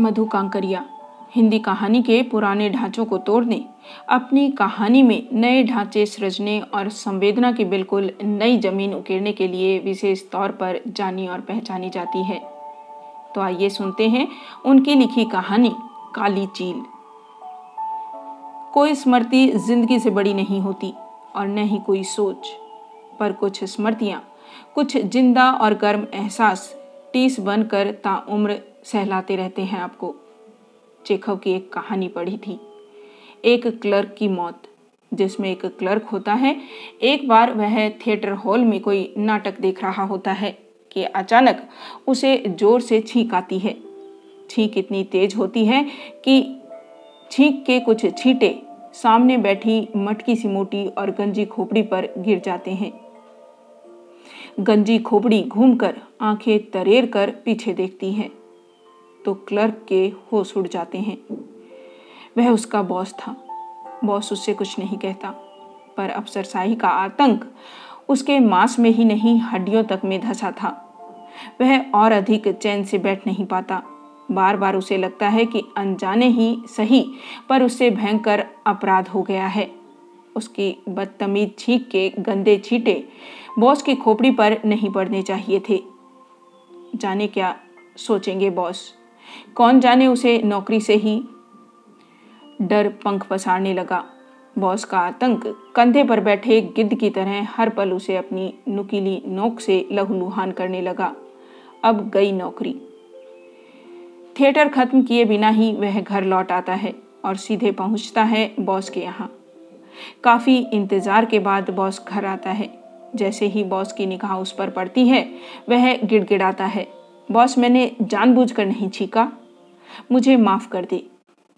मधु कांकरिया, हिंदी कहानी के पुराने ढांचों को तोड़ने, अपनी कहानी में नए ढांचे सृजने और संवेदना की बिल्कुल नई ज़मीन उकेरने के लिए विशेष तौर पर जानी और पहचानी जाती है। तो आइए सुनते हैं उनकी लिखी कहानी, काली चील। कोई स्मृति ज़िंदगी से बड़ी नहीं होती और न ही कोई सोच, पर कुछ स्मृतियाँ, कुछ ज़िंदा और गर्म एहसास, टीस बनकर ताउम्र सहलाते रहते हैं आपको। चेखव की एक कहानी पढ़ी थी। एक क्लर्क की मौत, जिसमें एक क्लर्क होता है, एक बार वह थिएटर हॉल में कोई नाटक देख रहा होता है कि अचानक उसे ज़ोर से छींक आती है। छींक इतनी तेज होती है कि छींक के कुछ छींटे सामने बैठी मटकी सी मोटी और गंजी खोपड़ी पर गिर जाते हैं। गंजी खोपड़ी घूमकर आँखें तरेर कर पीछे देखती है। तो क्लर्क के होश उड़ जाते हैं। वह उसका बॉस था। बॉस उससे कुछ नहीं कहता। पर अफसरशाही का आतंक उसके मांस में ही नहीं, हड्डियों तक में धसा था। वह और अधिक चैन से बैठ नहीं पाता। बार बार उसे लगता है कि अनजाने ही सही, पर उससे भयंकर अपराध हो गया है। उसकी बदतमीज छींक के गंदे छींटे बॉस की खोपड़ी पर नहीं पड़ने चाहिए थे। जाने क्या सोचेंगे बॉस? कौन जाने उसे नौकरी से ही? डर पंख पसारने लगा। बॉस का आतंक। कंधे पर बैठे गिद्ध की तरह हर पल उसे अपनी नुकीली नोक से लहूलुहान करने लगा। अब गई नौकरी। थिएटर खत्म किए बिना ही वह घर लौट आता है और सीधे पहुँचता है बॉस के यहाँ। काफ़ी इंतज़ार के बाद बॉस घर आता है। जैसे ही बॉस की निगाह उस पर पड़ती है, वह गिड़गिड़ाता है। बॉस, मैंने जानबूझकर नहीं छीका। मुझे माफ़ कर दे।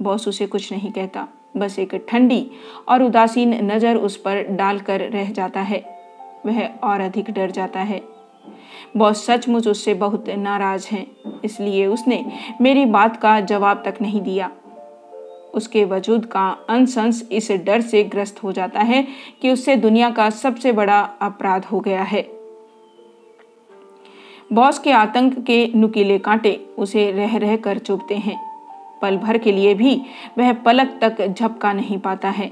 बॉस उसे कुछ नहीं कहता। बस एक ठंडी और उदासीन नज़र उस पर डालकर रह जाता है। वह और अधिक डर जाता है। बॉस सचमुच उससे बहुत नाराज़ हैं, इसलिए उसने मेरी बात का जवाब तक नहीं दिया। उसके वजूद का अंश इस डर से ग्रस्त हो जाता है कि उससे दुनिया का सबसे बड़ा अपराध हो गया है। बॉस के आतंक के नुकीले कांटे उसे रह रह कर चुभते हैं। पल भर के लिए भी वह पलक तक झपका नहीं पाता है।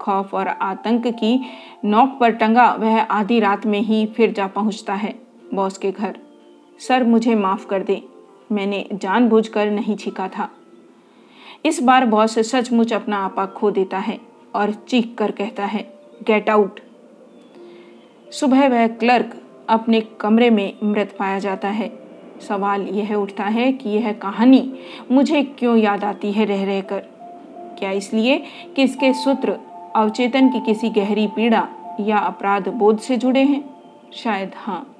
खौफ और आतंक की नोक पर टंगा वह आधी रात में ही फिर जा पहुँचता है बॉस के घर। सर, मुझे माफ़ कर दे। मैंने जानबूझकर नहीं छिका था। इस बार बॉस सचमुच अपना आपा खो देता है और चीख कर कहता है, गेट आउट। सुबह वह क्लर्क अपने कमरे में मृत पाया जाता है। सवाल यह उठता है कि यह कहानी मुझे क्यों याद आती है रह रहकर? क्या इसलिए कि इसके सूत्र अवचेतन की किसी गहरी पीड़ा या अपराध बोध से जुड़े हैं? शायद हाँ।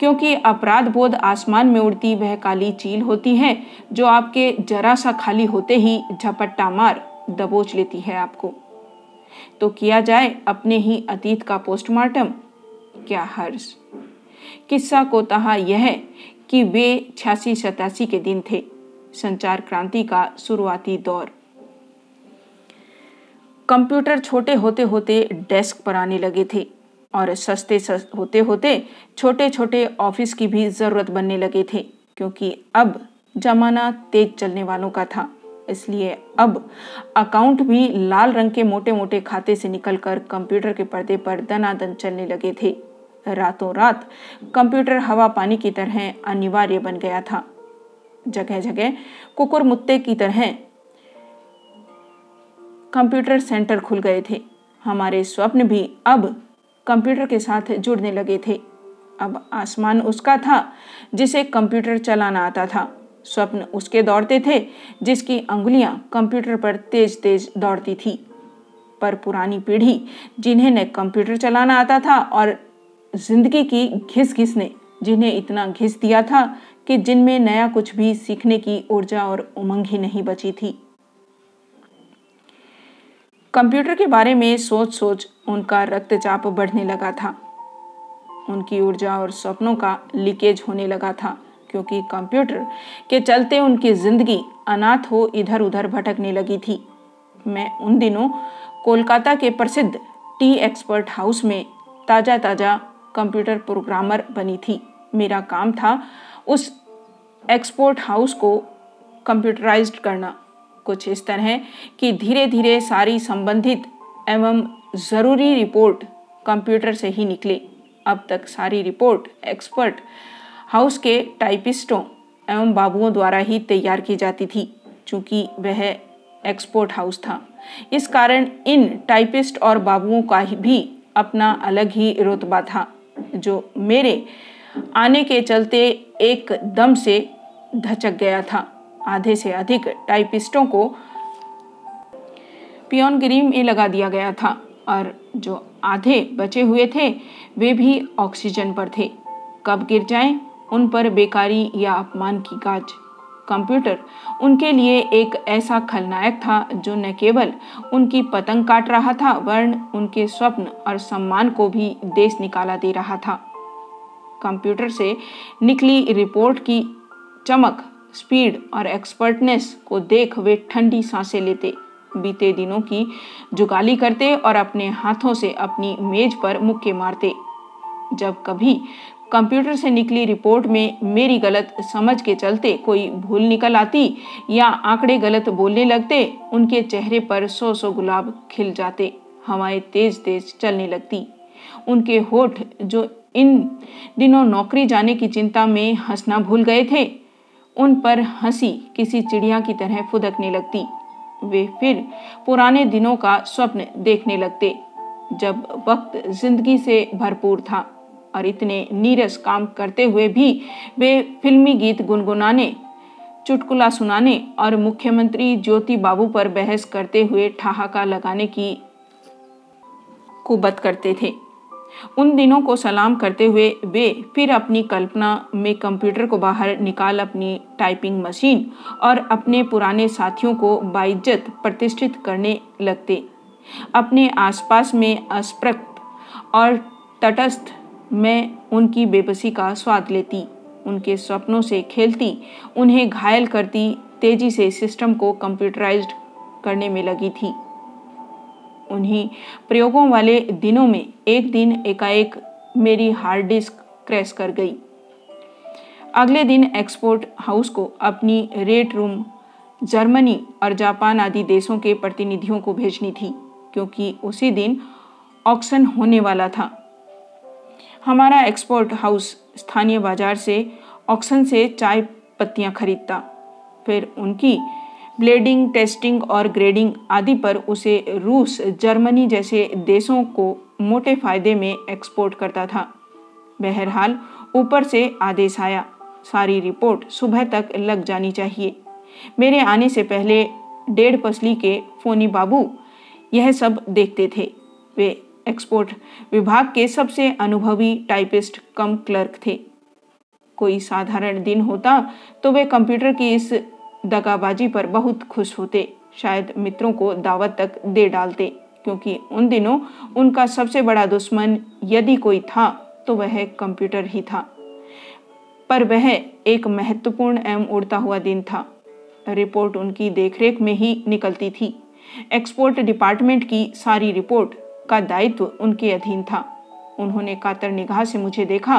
क्योंकि अपराध बोध आसमान में उड़ती वह काली चील होती है, जो आपके जरा सा खाली होते ही झपट्टा मार दबोच लेती है आपको। तो किया जाए अपने ही अतीत का पोस्टमार्टम क्या हर्ष? किस्सा को तहा यह कि वे छियासी सतासी के दिन थे, संचार क्रांति का शुरुआती दौर। कंप्यूटर छोटे होते होते डेस्क पर आने लगे थे और सस्ते होते होते छोटे छोटे ऑफ़िस की भी ज़रूरत बनने लगे थे, क्योंकि अब जमाना तेज चलने वालों का था। इसलिए अब अकाउंट भी लाल रंग के मोटे मोटे खाते से निकलकर कंप्यूटर के पर्दे पर दनादन चलने लगे थे। रातों रात कंप्यूटर हवा पानी की तरह अनिवार्य बन गया था। जगह जगह कुकुर मुत्ते की तरह कंप्यूटर सेंटर खुल गए थे। हमारे स्वप्न भी अब कंप्यूटर के साथ जुड़ने लगे थे। अब आसमान उसका था जिसे कंप्यूटर चलाना आता था। स्वप्न उसके दौड़ते थे, जिसकी अंगुलियाँ कंप्यूटर पर तेज तेज दौड़ती थी। पर पुरानी पीढ़ी, जिन्हें न कंप्यूटर चलाना आता था और ज़िंदगी की घिस घिस ने जिन्हें इतना घिस दिया था कि जिनमें नया कुछ भी सीखने की ऊर्जा और उमंग ही नहीं बची थी। कंप्यूटर के बारे में सोच सोच उनका रक्तचाप बढ़ने लगा था। उनकी ऊर्जा और सपनों का लीकेज होने लगा था। क्योंकि कंप्यूटर के चलते उनकी ज़िंदगी अनाथ हो इधर उधर भटकने लगी थी। मैं उन दिनों कोलकाता के प्रसिद्ध टी एक्सपर्ट हाउस में ताज़ा ताज़ा कंप्यूटर प्रोग्रामर बनी थी। मेरा काम था उस एक्सपोर्ट हाउस को कंप्यूटराइज्ड करना। कुछ इस तरह कि धीरे धीरे सारी संबंधित एवं ज़रूरी रिपोर्ट कंप्यूटर से ही निकले। अब तक सारी रिपोर्ट एक्सपर्ट हाउस के टाइपिस्टों एवं बाबुओं द्वारा ही तैयार की जाती थी, चूँकि वह एक्सपोर्ट हाउस था। इस कारण इन टाइपिस्ट और बाबुओं का भी अपना अलग ही रुतबा था, जो मेरे आने के चलते एक दम से धचक गया था। आधे से अधिक टाइपिस्टों को पियोनगिरी में लगा दिया गया था और जो आधे बचे हुए थे, वे भी ऑक्सीजन पर थे। कब गिर जाएँ? उन पर बेकारी या अपमान की गाज। कंप्यूटर उनके लिए एक ऐसा खलनायक था जो न केवल उनकी पतंग काट रहा था, वर्ण उनके स्वप्न और सम्मान को भी देश निकाला दे रहा था। कंप्यूटर से निकली रिपोर्ट की चमक, स्पीड और एक्सपर्टनेस को देख वे ठंडी साँसें लेते। बीते दिनों की जुगाली करते और अपने हाथों से अपनी मेज पर मुक्के मारते। जब कभी कंप्यूटर से निकली रिपोर्ट में मेरी गलत समझ के चलते कोई भूल निकल आती या आंकड़े गलत बोलने लगते, उनके चेहरे पर सौ सौ गुलाब खिल जाते, हवाएँ तेज तेज चलने लगती। उनके होठ जो इन दिनों नौकरी जाने की चिंता में हंसना भूल गए थे, उन पर हँसी किसी चिड़िया की तरह फुदकने लगती। वे फिर पुराने दिनों का स्वप्न देखने लगते, जब वक्त ज़िंदगी से भरपूर था। और इतने नीरस काम करते हुए भी वे फिल्मी गीत गुनगुनाने, चुटकुला सुनाने और मुख्यमंत्री ज्योति बाबू पर बहस करते हुए ठहाका लगाने की कुबत करते थे। उन दिनों को सलाम करते हुए वे फिर अपनी कल्पना में कंप्यूटर को बाहर निकाल अपनी टाइपिंग मशीन और अपने पुराने साथियों को बाइज्जत प्रतिष्ठित करने लगते। अपने आसपास में अस्पृक्त और तटस्थ मैं उनकी बेबसी का स्वाद लेती, उनके सपनों से खेलती, उन्हें घायल करती, तेज़ी से सिस्टम को कंप्यूटराइज्ड करने में लगी थी। उन्हीं प्रयोगों वाले दिनों में एक दिन एकाएक मेरी हार्ड डिस्क क्रैश कर गई। अगले दिन एक्सपोर्ट हाउस को अपनी रेट रूम, जर्मनी और जापान आदि देशों के प्रतिनिधियों को भेजनी थी, क्योंकि उसी दिन ऑक्शन होने वाला था। हमारा एक्सपोर्ट हाउस स्थानीय बाज़ार से ऑक्शन से चाय पत्तियाँ खरीदता। फिर उनकी ब्लेडिंग टेस्टिंग और ग्रेडिंग आदि पर उसे रूस, जर्मनी जैसे देशों को मोटे फ़ायदे में एक्सपोर्ट करता था। बहरहाल, ऊपर से आदेश आया, सारी रिपोर्ट सुबह तक लग जानी चाहिए। मेरे आने से पहले डेढ़ पसली के फोनी बाबू यह सब देखते थे। वे एक्सपोर्ट विभाग के सबसे अनुभवी टाइपिस्ट कम क्लर्क थे। कोई साधारण दिन होता तो वे कंप्यूटर की इस दगाबाजी पर बहुत खुश होते। शायद मित्रों को दावत तक दे डालते, क्योंकि उन दिनों उनका सबसे बड़ा दुश्मन यदि कोई था तो वह कंप्यूटर ही था। पर वह एक महत्वपूर्ण एवं उड़ता हुआ दिन था। रिपोर्ट उनकी देखरेख में ही निकलती थी। एक्सपोर्ट डिपार्टमेंट की सारी रिपोर्ट का दायित्व उनके अधीन था। उन्होंने कातर निगाह से मुझे देखा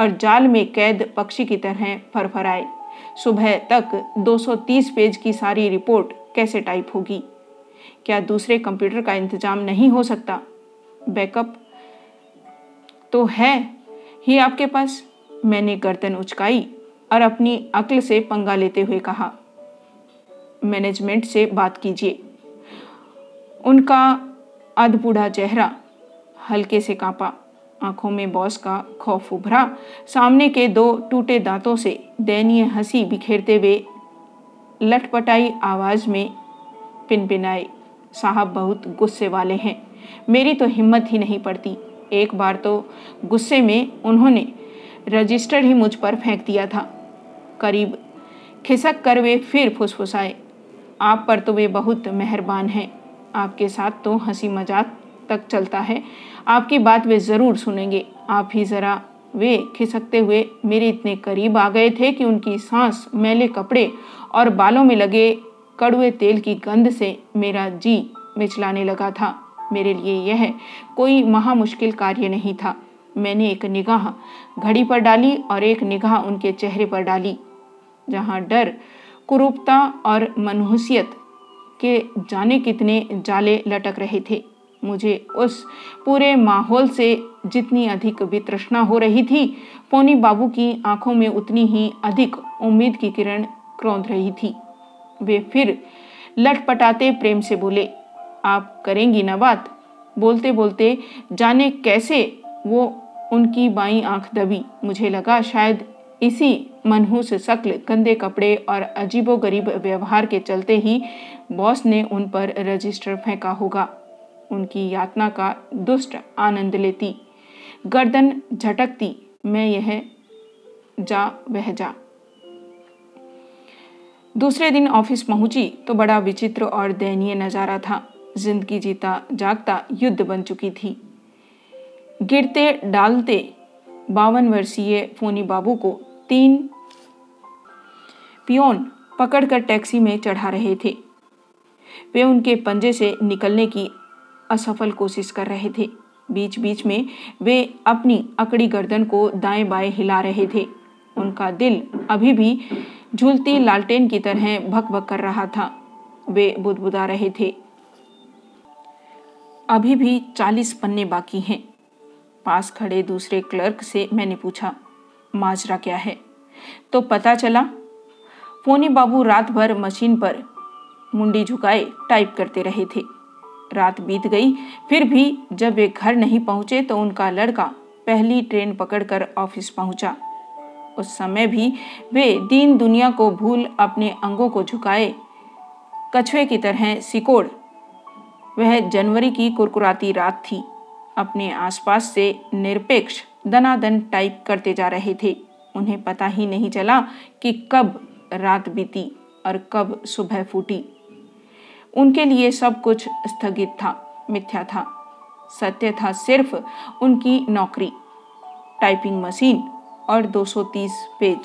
और जाल में कैद पक्षी की तरह फरफराए। सुबह तक 230 पेज की सारी रिपोर्ट कैसे टाइप होगी? क्या दूसरे कंप्यूटर का इंतज़ाम नहीं हो सकता? बैकअप तो है ही आपके पास। मैंने गर्दन उचकाई और अपनी अक्ल से पंगा लेते हुए कहा, मैनेजमेंट से बात कीजिए। उनका अधबूढ़ा चेहरा, हल्के से कांपा, आँखों में बॉस का खौफ उभरा। सामने के दो टूटे दांतों से दयनीय हँसी बिखेरते हुए लटपटाई आवाज़ में पिनपिनाए, साहब बहुत गुस्से वाले हैं। मेरी तो हिम्मत ही नहीं पड़ती। एक बार तो गुस्से में उन्होंने रजिस्टर ही मुझ पर फेंक दिया था। करीब खिसक कर वे फिर फुसफुसाए। आप पर तो वे बहुत मेहरबान हैं। आपके साथ तो हँसी मज़ाक तक चलता है। आपकी बात वे ज़रूर सुनेंगे। आप ही ज़रा वे खिसकते हुए मेरे इतने करीब आ गए थे कि उनकी सांस मैले कपड़े और बालों में लगे कड़वे तेल की गंध से मेरा जी मिचलाने लगा था। मेरे लिए यह कोई महा मुश्किल कार्य नहीं था। मैंने एक निगाह घड़ी पर डाली और एक निगाह उनके चेहरे पर डाली, जहाँ डर, कुरूपता और मनहूसियत के जाने कितने जाले लटक रहे थे। मुझे उस पूरे माहौल से जितनी अधिक वित्रष्णा हो रही थी, पोनी बाबू की आँखों में उतनी ही अधिक उम्मीद की किरण क्रोंद रही थी। वे फिर लटपटाते प्रेम से बोले, आप करेंगी ना बात? बोलते बोलते जाने कैसे? वो उनकी बाई आँख दबी। मुझे लगा शायद इसी मनहूस शक्ल गंदे कपड़े और अजीबो गरीब व्यवहार के चलते ही बॉस ने उन पर रजिस्टर फेंका होगा। उनकी यातना का दुष्ट आनंद लेती। गर्दन झटकती, मैं यह जा वह जा। दूसरे दिन ऑफ़िस पहुँची तो बड़ा विचित्र और दयनीय नज़ारा था। ज़िंदगी जीता जागता युद्ध बन चुकी थी। गिरते डालते बावन वर्षीय फोनी बाबू को तीन पियोन पकड़कर टैक्सी में चढ़ा रहे थे। वे उनके पंजे से निकलने की असफल कोशिश कर रहे थे। बीच बीच में वे अपनी अकड़ी गर्दन को दाएँ बाएँ हिला रहे थे। उनका दिल अभी भी झूलती लालटेन की तरह भक भक कर रहा था। वे बुदबुदा रहे थे। अभी भी चालीस पन्ने बाकी हैं। पास खड़े दूसरे क्लर्क से मैंने पूछा माजरा क्या है? तो पता चला, फोनी बाबू रात भर मशीन पर मुंडी झुकाए टाइप करते रहे थे। रात बीत गई, फिर भी जब वे घर नहीं पहुँचे तो उनका लड़का पहली ट्रेन पकड़कर ऑफ़िस पहुँचा। उस समय भी वे दीन दुनिया को भूल अपने अंगों को झुकाए। कछुए की तरह सिकोड़। वह जनवरी की कुरकुराती रात थी। अपने आसपास से निरपेक्ष दनादन टाइप करते जा रहे थे। उन्हें पता ही नहीं चला कि कब रात बीती और कब सुबह फूटी। उनके लिए सब कुछ स्थगित था, मिथ्या था। सत्य था सिर्फ़ उनकी नौकरी टाइपिंग मशीन और 230 पेज।